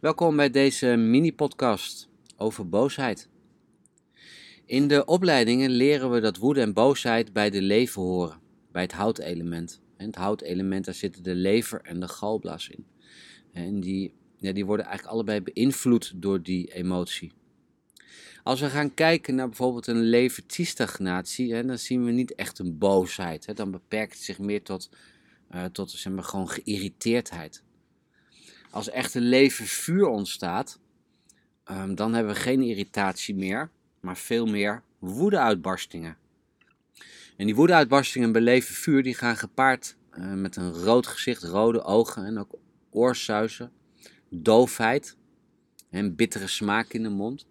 Welkom bij deze mini-podcast over boosheid. In de opleidingen leren we dat woede en boosheid bij de lever horen, bij het houtelement. En het houtelement, daar zitten de lever en de galblaas in. En die, ja, die worden eigenlijk allebei beïnvloed door die emotie. Als we gaan kijken naar bijvoorbeeld een levertiestagnatie, dan zien we niet echt een boosheid. Hè. Dan beperkt het zich meer tot, uh, tot zeg maar, gewoon geïrriteerdheid. Als echt een levervuur ontstaat, um, dan hebben we geen irritatie meer, maar veel meer woedeuitbarstingen. En die woedeuitbarstingen bij levervuur die gaan gepaard uh, met een rood gezicht, rode ogen en ook oorsuizen, doofheid en bittere smaak in de mond.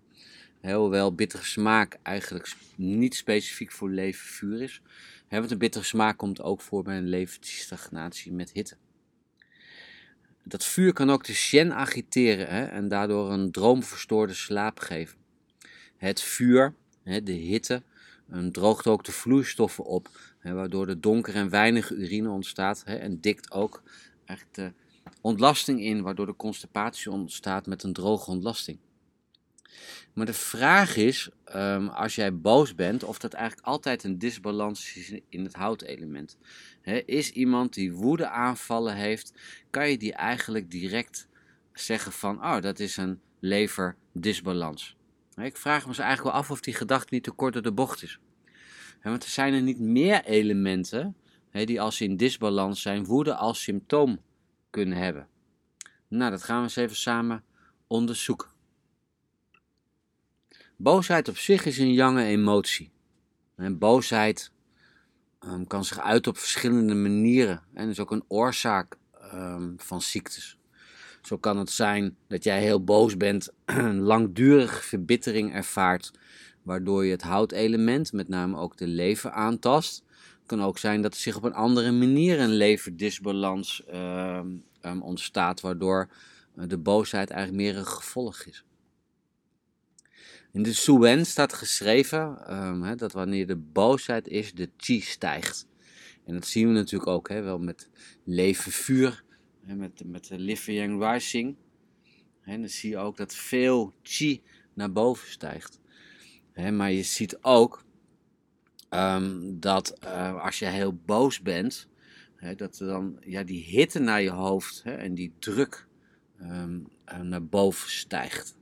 Hoewel bittere smaak eigenlijk niet specifiek voor levervuur is. Want een bittere smaak komt ook voor bij een leverstagnatie met hitte. Dat vuur kan ook de shen agiteren hè, en daardoor een droomverstoorde slaap geven. Het vuur, hè, de hitte, droogt ook de vloeistoffen op, hè, waardoor er donker en weinig urine ontstaat en dikt ook echt de ontlasting in, waardoor de constipatie ontstaat met een droge ontlasting. Maar de vraag is, um, als jij boos bent, of dat eigenlijk altijd een disbalans is in het houtelement. He, is iemand die woede aanvallen heeft, kan je die eigenlijk direct zeggen van, oh, dat is een leverdisbalans. ik vraag me eigenlijk wel af of die gedachte niet te kort door de bocht is. want er zijn er niet meer elementen die als ze in disbalans zijn, woede als symptoom kunnen hebben. Nou, dat gaan we eens even samen onderzoeken. Boosheid op zich is een jonge emotie. En boosheid um, kan zich uiten op verschillende manieren en is ook een oorzaak um, van ziektes. Zo kan het zijn dat jij heel boos bent, een langdurige verbittering ervaart, waardoor je het houtelement, met name ook de lever, aantast. Het kan ook zijn dat er zich op een andere manier een leverdisbalans um, ontstaat, waardoor de boosheid eigenlijk meer een gevolg is. In de Suen staat geschreven um, dat wanneer de boosheid is, de chi stijgt. En dat zien we natuurlijk ook hè, wel met leven vuur, hè, met, met de Live Yang Rising. En dan zie je ook dat veel chi naar boven stijgt. Hè, maar je ziet ook um, dat uh, als je heel boos bent, hè, dat er dan ja, die hitte naar je hoofd hè, en die druk um, naar boven stijgt.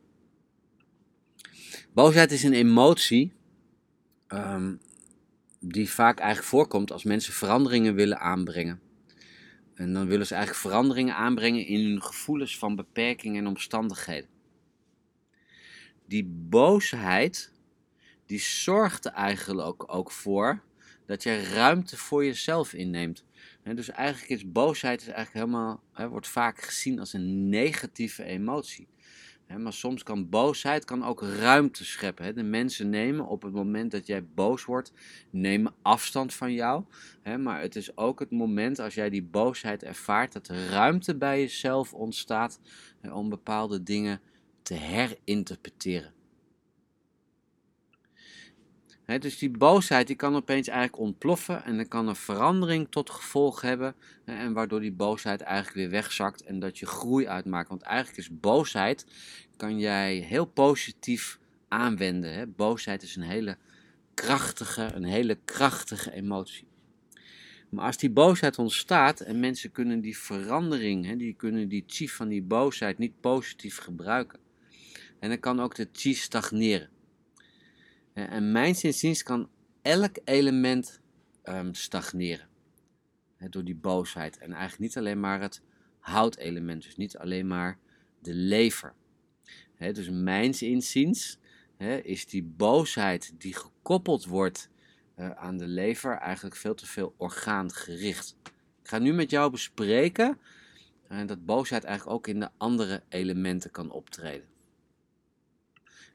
Boosheid is een emotie um, die vaak eigenlijk voorkomt als mensen veranderingen willen aanbrengen. En dan willen ze eigenlijk veranderingen aanbrengen in hun gevoelens van beperkingen en omstandigheden. Die boosheid, die zorgt er eigenlijk ook, ook voor dat je ruimte voor jezelf inneemt. dus eigenlijk is boosheid is eigenlijk helemaal, wordt vaak gezien als een negatieve emotie maar soms kan boosheid kan ook ruimte scheppen. De mensen nemen op het moment dat jij boos wordt, nemen afstand van jou. Maar het is ook het moment als jij die boosheid ervaart, dat er ruimte bij jezelf ontstaat om bepaalde dingen te herinterpreteren dus die boosheid die kan opeens eigenlijk ontploffen en dan kan een verandering tot gevolg hebben. en waardoor die boosheid eigenlijk weer wegzakt en dat je groei uitmaakt. Want eigenlijk is boosheid, kan jij heel positief aanwenden. Boosheid is een hele krachtige, een hele krachtige emotie. Maar als die boosheid ontstaat en mensen kunnen die verandering, die kunnen die chi van die boosheid niet positief gebruiken. En dan kan ook de chi stagneren. En mijn inziens kan elk element um, stagneren. door die boosheid. En eigenlijk niet alleen maar het houtelement. Dus niet alleen maar de lever. dus mijns inziens is die boosheid die gekoppeld wordt uh, aan de lever eigenlijk veel te veel orgaangericht. Ik ga nu met jou bespreken uh, dat boosheid eigenlijk ook in de andere elementen kan optreden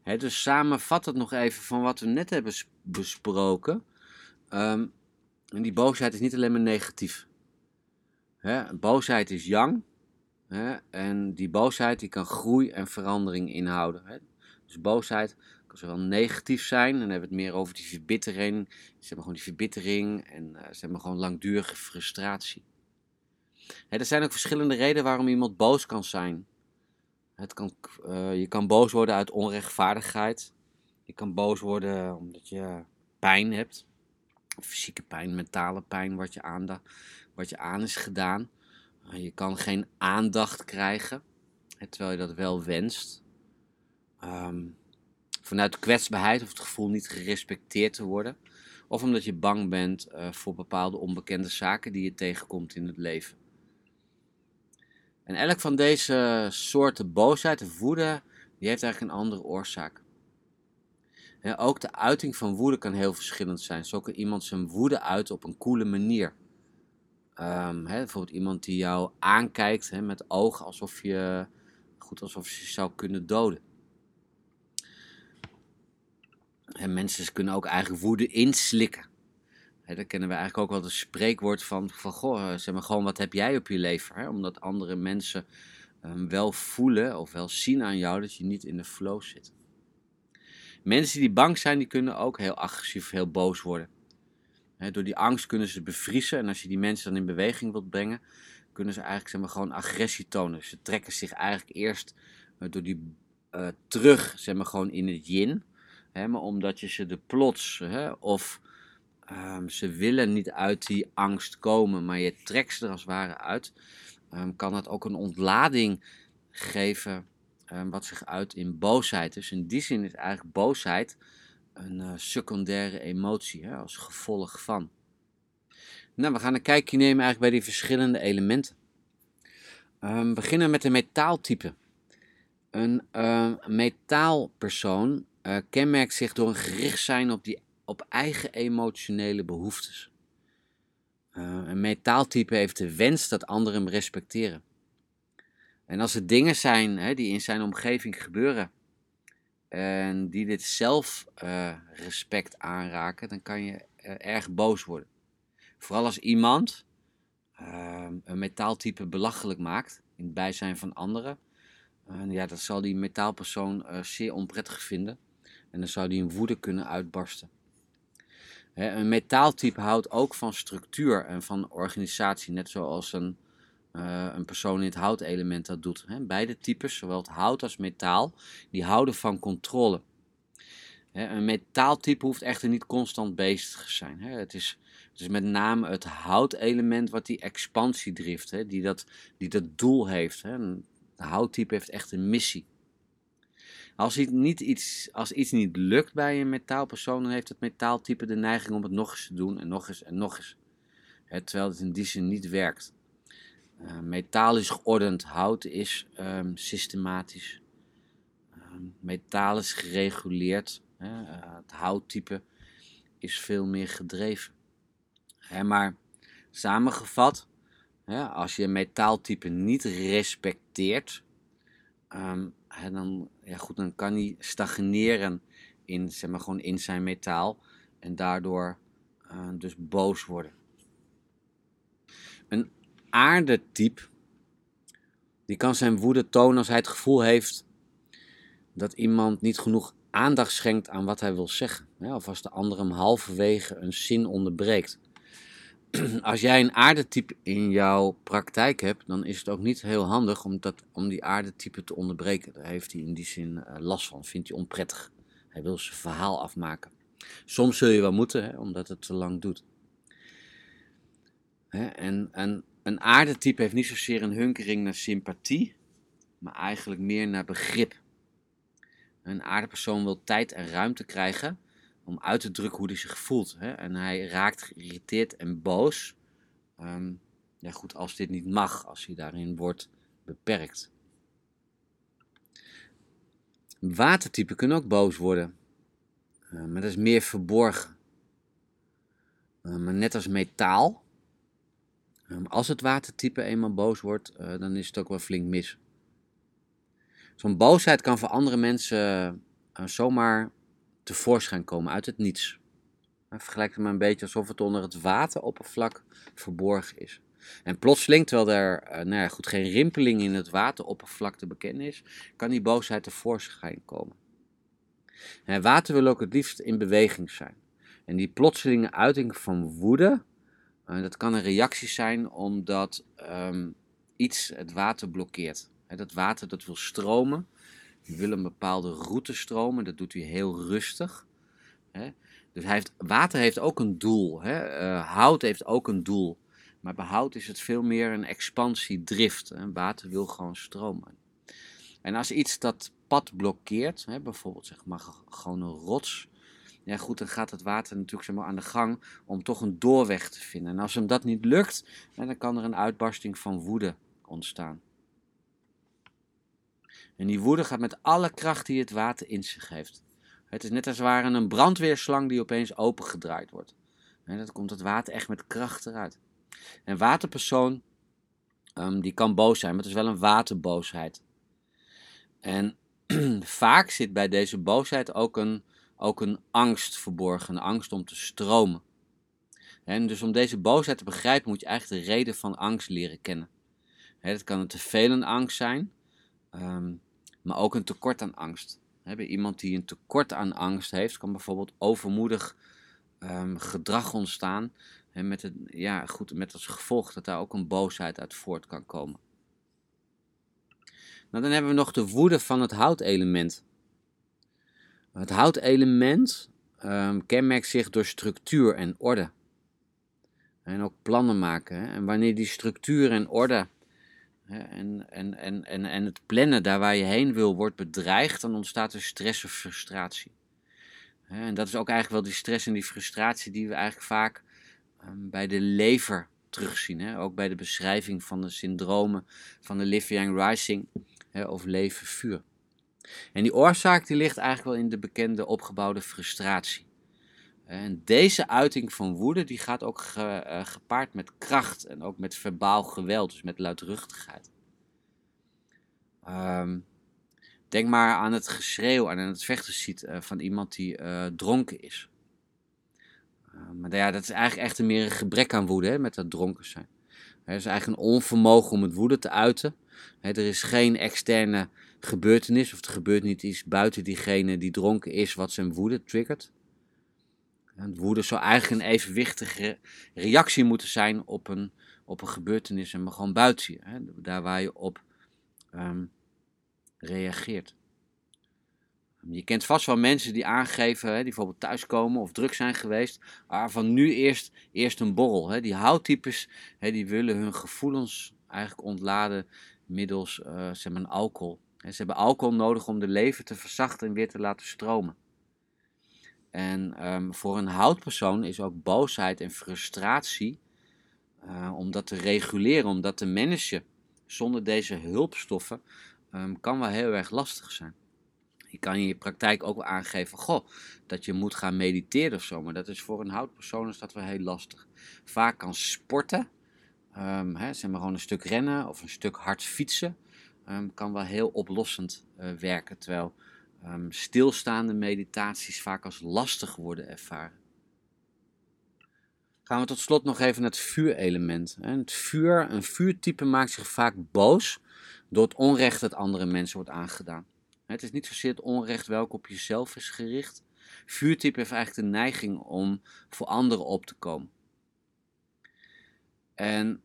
dus samenvattend nog even van wat we net hebben besproken. Um, en die boosheid is niet alleen maar negatief. boosheid is yang. en die boosheid die kan groei en verandering inhouden. Dus boosheid kan zowel negatief zijn. Dan hebben we het meer over die verbittering. Ze hebben gewoon die verbittering. En uh, ze hebben gewoon langdurige frustratie. er zijn ook verschillende redenen waarom iemand boos kan zijn Het kan, eh, je kan boos worden uit onrechtvaardigheid. Je kan boos worden omdat je pijn hebt. Fysieke pijn, mentale pijn, wat je, aan, wat je aan is gedaan. je kan geen aandacht krijgen, terwijl je dat wel wenst. Um, vanuit kwetsbaarheid of het gevoel niet gerespecteerd te worden. Of omdat je bang bent uh, voor bepaalde onbekende zaken die je tegenkomt in het leven. En elk van deze soorten boosheid of woede, die heeft eigenlijk een andere oorzaak. ook de uiting van woede kan heel verschillend zijn. Zo kan iemand zijn woede uit op een koele manier. Um, bijvoorbeeld iemand die jou aankijkt met ogen alsof je, goed, alsof je zou kunnen doden. En mensen kunnen ook eigen woede inslikken. He, daar kennen we eigenlijk ook wel het spreekwoord van, van goh, zeg maar gewoon wat heb jij op je lever? Hè? Omdat andere mensen um, wel voelen of wel zien aan jou dat je niet in de flow zit. Mensen die bang zijn, die kunnen ook heel agressief, heel boos worden. door die angst kunnen ze bevriezen en als je die mensen dan in beweging wilt brengen, kunnen ze eigenlijk zeg maar, gewoon agressie tonen. Ze trekken zich eigenlijk eerst uh, door die uh, terug, zeg maar gewoon in het yin. Hè, maar omdat je ze de plots hè, of um, ze willen niet uit die angst komen, maar je trekt ze er als het ware uit, um, kan dat ook een ontlading geven um, wat zich uit in boosheid. Dus in die zin is eigenlijk boosheid een uh, secundaire emotie hè, als gevolg van. Nou, we gaan een kijkje nemen eigenlijk bij die verschillende elementen. we beginnen met de metaaltype. Een metaalpersoon uh, kenmerkt zich door een gericht zijn op, die, op eigen emotionele behoeftes. Uh, een metaaltype heeft de wens dat anderen hem respecteren. En als er dingen zijn hè, die in zijn omgeving gebeuren en die dit zelfrespect uh, aanraken, dan kan je erg boos worden. Vooral als iemand een metaaltype belachelijk maakt in het bijzijn van anderen. ja, dat zal die metaalpersoon zeer onprettig vinden. En dan zou die een woede kunnen uitbarsten. Een metaaltype houdt ook van structuur en van organisatie, net zoals een, uh, een persoon in het houtelement dat doet. beide types, zowel het hout als metaal, die houden van controle. een metaaltype hoeft echter niet constant bezig te zijn. het, is, het is met name het houtelement wat die expansie drift, die, dat, die dat doel heeft. Een houttype heeft echt een missie. Als, iets, iets niet lukt bij een metaalpersoon, dan heeft het metaaltype de neiging om het nog eens te doen en nog eens en nog eens. terwijl het in die zin niet werkt. Uh, metaal is geordend, hout is um, systematisch. Uh, metaal is gereguleerd. Uh, het houttype is veel meer gedreven. Maar samengevat, als je een metaaltype niet respecteert, um, dan, ja goed, dan kan hij stagneren in, zeg maar, gewoon in zijn metaal en daardoor uh, dus boos worden. Een aardetype, die kan zijn woede tonen als hij het gevoel heeft dat iemand niet genoeg aandacht schenkt aan wat hij wil zeggen. of als de ander hem halverwege een zin onderbreekt. als jij een aardetype in jouw praktijk hebt, dan is het ook niet heel handig om, dat, om die aardetype te onderbreken. Daar heeft hij in die zin uh, last van, vindt hij onprettig. Hij wil zijn verhaal afmaken. Soms zul je wel moeten, hè, omdat het te lang doet. Hè, en, en een aardetype heeft niet zozeer een hunkering naar sympathie, maar eigenlijk meer naar begrip. Een aardepersoon wil tijd en ruimte krijgen om uit te drukken hoe hij zich voelt. Hè? En hij raakt geïrriteerd en boos. Um, ja, goed, als dit niet mag, als hij daarin wordt beperkt. Watertypen kunnen ook boos worden, uh, maar dat is meer verborgen. Uh, maar net als metaal, als het watertype eenmaal boos wordt, uh, dan is het ook wel flink mis. Zo'n boosheid kan voor andere mensen zomaar tevoorschijn komen uit het niets. Vergelijk het maar een beetje alsof het onder het wateroppervlak verborgen is. En plotseling, terwijl er uh, nou ja, goed, geen rimpeling in het wateroppervlak te bekennen is, kan die boosheid tevoorschijn komen. En water wil ook het liefst in beweging zijn. En die plotselinge uiting van woede, uh, dat kan een reactie zijn omdat um, iets het water blokkeert. Dat water dat wil stromen. Die wil een bepaalde route stromen. Dat doet hij heel rustig. Dus hij heeft, water heeft ook een doel. Uh, hout heeft ook een doel. Maar bij hout is het veel meer een expansiedrift. Water wil gewoon stromen. En als iets dat pad blokkeert, bijvoorbeeld zeg maar gewoon een rots, ja goed, dan gaat het water natuurlijk zeg aan de gang om toch een doorweg te vinden. En als hem dat niet lukt, dan kan er een uitbarsting van woede ontstaan. En die woede gaat met alle kracht die het water in zich heeft. Het is net als een brandweerslang die opeens opengedraaid wordt. En dan komt het water echt met kracht eruit. Een waterpersoon, um, die kan boos zijn, maar het is wel een waterboosheid. En vaak zit bij deze boosheid ook een, ook een angst verborgen, een angst om te stromen. En dus om deze boosheid te begrijpen moet je eigenlijk de reden van angst leren kennen. Het kan een tevelende angst zijn, um, maar ook een tekort aan angst. Bij iemand die een tekort aan angst heeft, kan bijvoorbeeld overmoedig um, gedrag ontstaan. met, het, ja, goed, met als gevolg dat daar ook een boosheid uit voort kan komen. Nou, dan hebben we nog de woede van het houtelement. Het houtelement um, kenmerkt zich door structuur en orde. En ook plannen maken. Hè? En wanneer die structuur en orde en, en, en, en, en het plannen daar waar je heen wil wordt bedreigd, dan ontstaat er stress of frustratie. En dat is ook eigenlijk wel die stress en die frustratie die we eigenlijk vaak um, bij de lever terugzien. Ook bij de beschrijving van de syndromen van de Liv Yang Rising of leven vuur. En die oorzaak die ligt eigenlijk wel in de bekende opgebouwde frustratie. En deze uiting van woede die gaat ook eh, gepaard met kracht en ook met verbaal geweld, dus met luidruchtigheid. Ehm, denk maar aan het geschreeuw en aan het vechten uh, van iemand die uh, dronken is. maar ja, dat is eigenlijk echt meer een gebrek aan woede hè, met dat dronken zijn. Het is eigenlijk een onvermogen om het woede te uiten. er is geen externe gebeurtenis of er gebeurt niet iets buiten diegene die dronken is wat zijn woede triggert. En woede zou eigenlijk een evenwichtige reactie moeten zijn op een, op een gebeurtenis en gewoon buiten je. Daar waar je op um, reageert. Je kent vast wel mensen die aangeven, hè, die bijvoorbeeld thuiskomen of druk zijn geweest, maar van nu eerst, eerst een borrel. Hè. Die houttypes, hè, die willen hun gevoelens eigenlijk ontladen middels uh, zeg maar, alcohol. Ze hebben alcohol nodig om de leven te verzachten en weer te laten stromen. En um, voor een houtpersoon is ook boosheid en frustratie, uh, om dat te reguleren, om dat te managen, zonder deze hulpstoffen, um, kan wel heel erg lastig zijn. Je kan in je praktijk ook wel aangeven, goh, dat je moet gaan mediteren of zo. Maar dat is voor een houtpersoon is dat wel heel lastig. Vaak kan sporten, um, hè, zeg maar gewoon een stuk rennen of een stuk hard fietsen, kan wel heel oplossend uh, werken. Terwijl um, stilstaande meditaties vaak als lastig worden ervaren. Gaan we tot slot nog even naar het vuurelement. Het vuur, een vuurtype maakt zich vaak boos door het onrecht dat andere mensen wordt aangedaan. Het is niet zozeer het onrecht welke op jezelf is gericht. Vuurtype heeft eigenlijk de neiging om voor anderen op te komen. En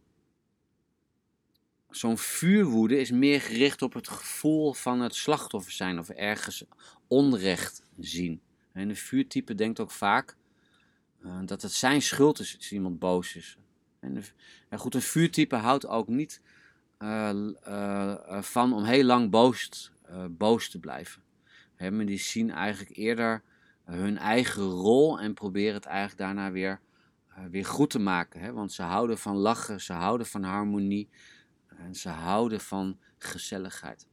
zo'n vuurwoede is meer gericht op het gevoel van het slachtoffer zijn of ergens onrecht zien. En de vuurtype denkt ook vaak uh, dat het zijn schuld is als iemand boos is. En, de, goed, een vuurtype houdt ook niet uh, uh, van om heel lang boos boos te blijven. He, maar die zien eigenlijk eerder hun eigen rol en proberen het eigenlijk daarna weer, weer goed te maken. Want ze houden van lachen, ze houden van harmonie en ze houden van gezelligheid.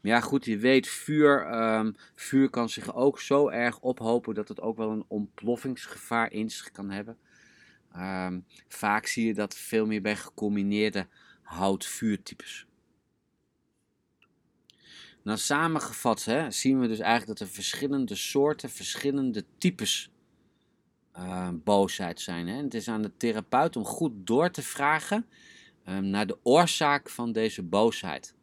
Maar ja, goed, je weet, vuur, um, vuur kan zich ook zo erg ophopen dat het ook wel een ontploffingsgevaar in zich kan hebben. Um, vaak zie je dat veel meer bij gecombineerde hout-vuurtypes. Nou, samengevat hè, zien we dus eigenlijk dat er verschillende soorten, verschillende types uh, boosheid zijn. Hè. Het is aan de therapeut om goed door te vragen naar de oorzaak van deze boosheid.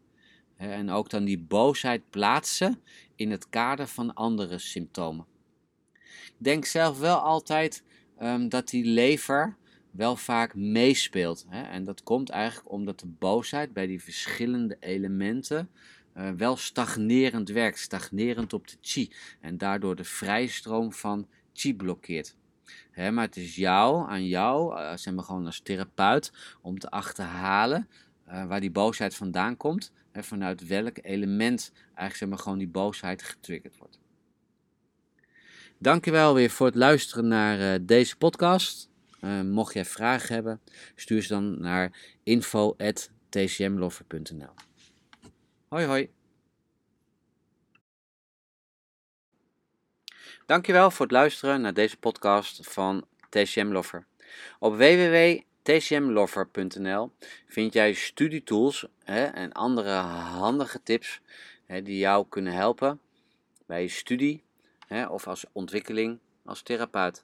En ook dan die boosheid plaatsen in het kader van andere symptomen. Ik denk zelf wel altijd um, dat die lever wel vaak meespeelt. Hè? En dat komt eigenlijk omdat de boosheid bij die verschillende elementen uh, wel stagnerend werkt, stagnerend op de chi. En daardoor de vrijstroom van chi blokkeert. Maar het is jou, aan jou, uh, zeg gewoon als therapeut, om te achterhalen uh, waar die boosheid vandaan komt. En vanuit welk element eigenlijk zeg maar gewoon die boosheid getriggerd wordt. Dankjewel weer voor het luisteren naar deze podcast. mocht jij vragen hebben, stuur ze dan naar info.tcmloffer.nl Hoi hoi. Dankjewel voor het luisteren naar deze podcast van TCM Lover. Op www.tcmlover.nl vind jij studietools hè, en andere handige tips hè, die jou kunnen helpen bij je studie hè, of als ontwikkeling als therapeut.